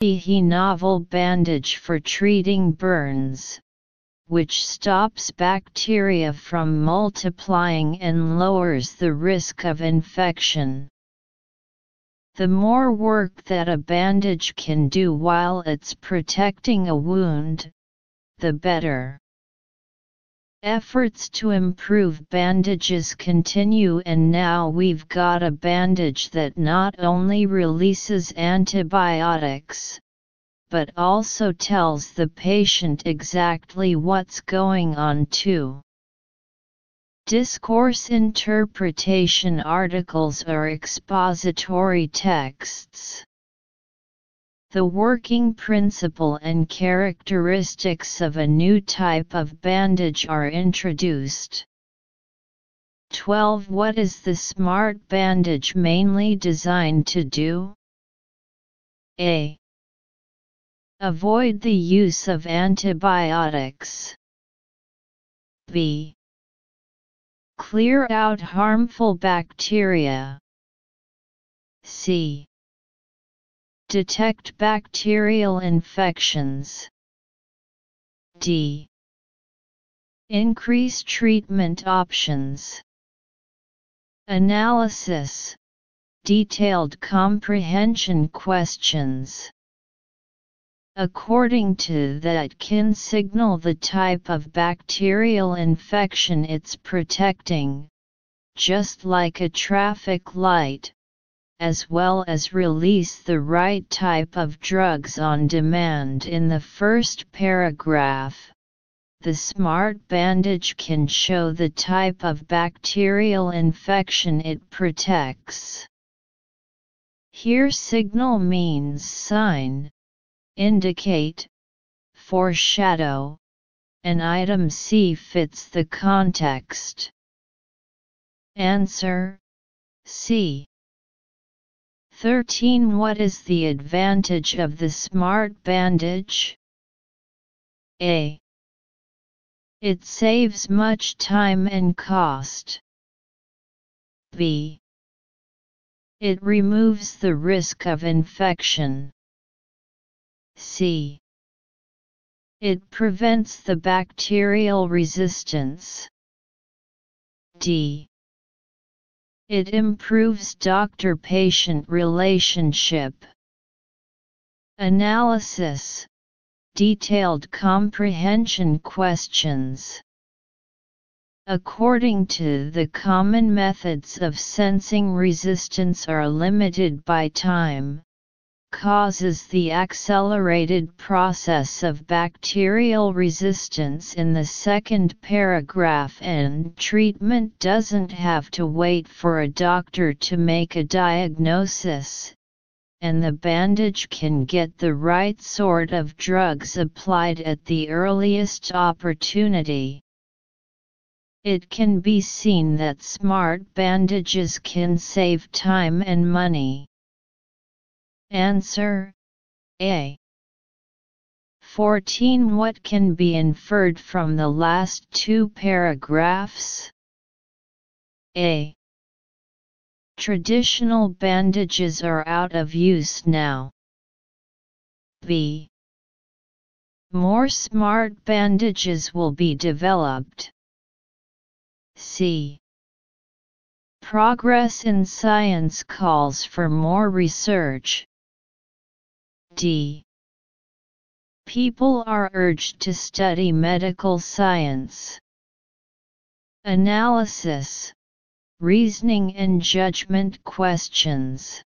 he novel bandage for treating burns, which stops bacteria from multiplying and lowers the risk of infection. The more work that a bandage can do while it's protecting a wound, the better. Efforts to improve bandages continue and now we've got a bandage that not only releases antibiotics, but also tells the patient exactly what's going on too. Discourse interpretation articles are expository texts. The working principle and characteristics of a new type of bandage are introduced. 12. What is the SMART bandage mainly designed to do? A. Avoid the use of antibiotics. B. Clear out harmful bacteria. C. Detect bacterial infections. D. Increase treatment options. Analysis Detailed comprehension questions. According to that can signal the type of bacterial infection it's protecting, just like a traffic light, as well as release the right type of drugs on demand in the first paragraph. The smart bandage can show the type of bacterial infection it protects. Here signal means sign, indicate, foreshadow, and item C fits the context. Answer C. 13 What is the advantage of the smart bandage? A. It saves much time and cost. B. It removes the risk of infection. C. It prevents the bacterial resistance. D. It improves doctor-patient relationship. Analysis. Detailed comprehension questions. According to the common methods of sensing resistance are limited by time, causes the accelerated process of bacterial resistance in the second paragraph and treatment doesn't have to wait for a doctor to make a diagnosis, and the bandage can get the right sort of drugs applied at the earliest opportunity. It can be seen that smart bandages can save time and money. Answer A. 14 What can be inferred from the last two paragraphs? A. Traditional bandages are out of use now. B. More smart bandages will be developed. C. Progress in science calls for more research. D. People are urged to study medical science. Analysis, reasoning and judgment questions.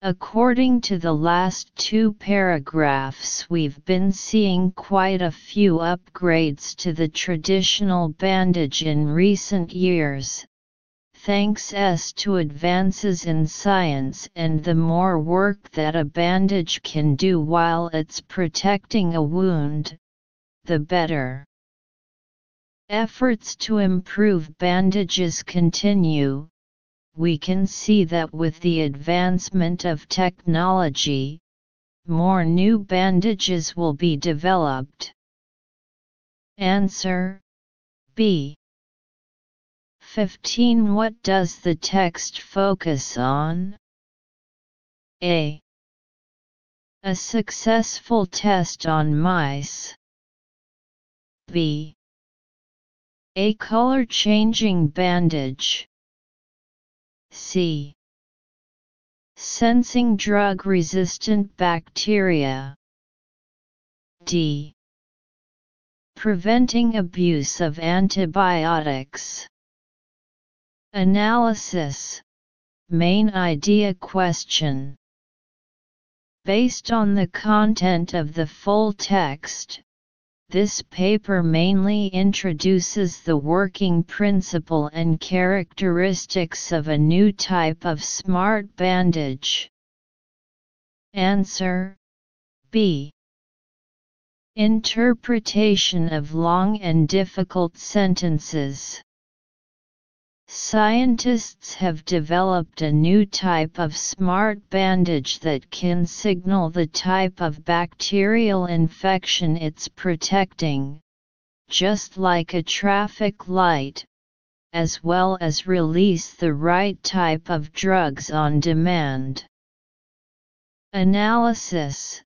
According to the last two paragraphs we've been seeing quite a few upgrades to the traditional bandage in recent years, thanks s to advances in science and the more work that a bandage can do while it's protecting a wound, the better. Efforts to improve bandages continue. We can see that with the advancement of technology, more new bandages will be developed. Answer B. 15 What does the text focus on? A. A successful test on mice. B. A color-changing bandage. C. Sensing drug-resistant bacteria. D. Preventing abuse of antibiotics. Analysis Main idea question Based on the content of the full text, this paper mainly introduces the working principle and characteristics of a new type of smart bandage. Answer B. Interpretation of long and difficult sentences. Scientists have developed a new type of smart bandage that can signal the type of bacterial infection it's protecting, just like a traffic light, as well as release the right type of drugs on demand. Analysis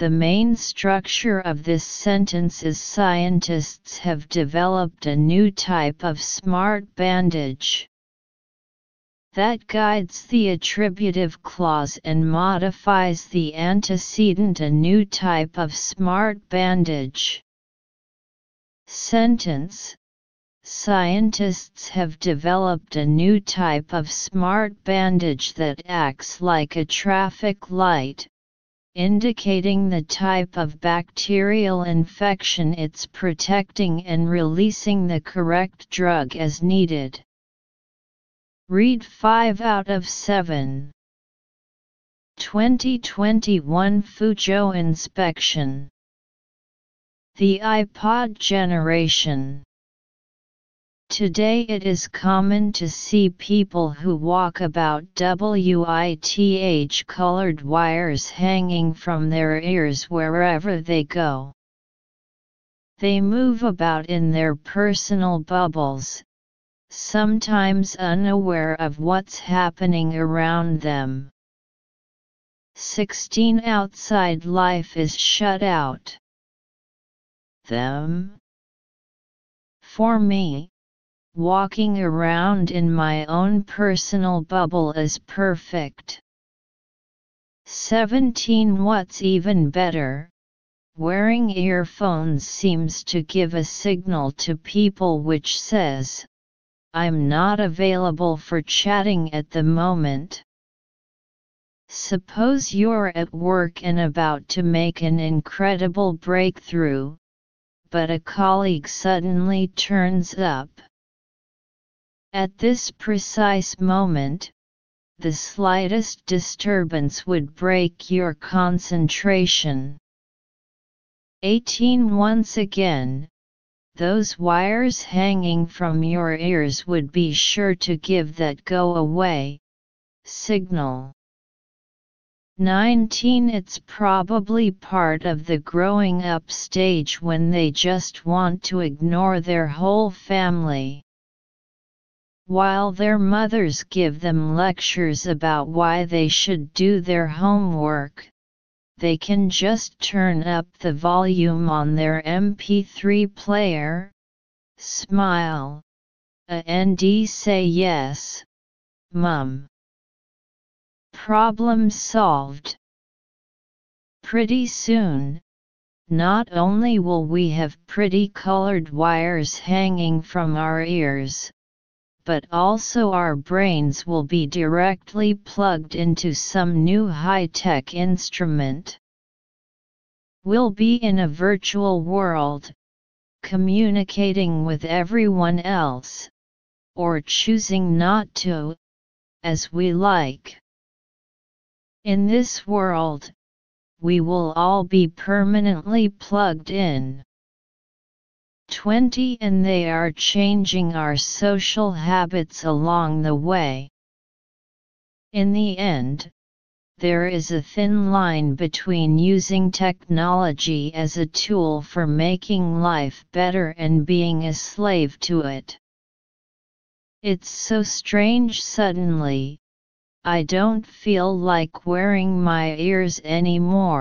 the main structure of this sentence is scientists have developed a new type of smart bandage that guides the attributive clause and modifies the antecedent a new type of smart bandage. Sentence Scientists have developed a new type of smart bandage that acts like a traffic light, indicating the type of bacterial infection it's protecting and releasing the correct drug as needed. Read 5 out of 7. 2021 Fuzhou Inspection The iPod Generation Today it is common to see people who walk about WITH colored wires hanging from their ears wherever they go. They move about in their personal bubbles, sometimes unaware of what's happening around them. 16 Outside life is shut out. Them? For me, Walking around in my own personal bubble is perfect. 17 What's even better, wearing earphones seems to give a signal to people which says, I'm not available for chatting at the moment. Suppose you're at work and about to make an incredible breakthrough, but a colleague suddenly turns up. At this precise moment, the slightest disturbance would break your concentration. 18 Once again, those wires hanging from your ears would be sure to give that go away signal. 19 It's probably part of the growing up stage when they just want to ignore their whole family. While their mothers give them lectures about why they should do their homework, they can just turn up the volume on their MP3 player, smile, and say yes, mum. Problem solved. Pretty soon, not only will we have pretty colored wires hanging from our ears, but also our brains will be directly plugged into some new high-tech instrument. We'll be in a virtual world, communicating with everyone else, or choosing not to, as we like. In this world, we will all be permanently plugged in. 20 and they are changing our social habits along the way. In the end, there is a thin line between using technology as a tool for making life better and being a slave to it. It's so strange suddenly, I don't feel like wearing my ears anymore.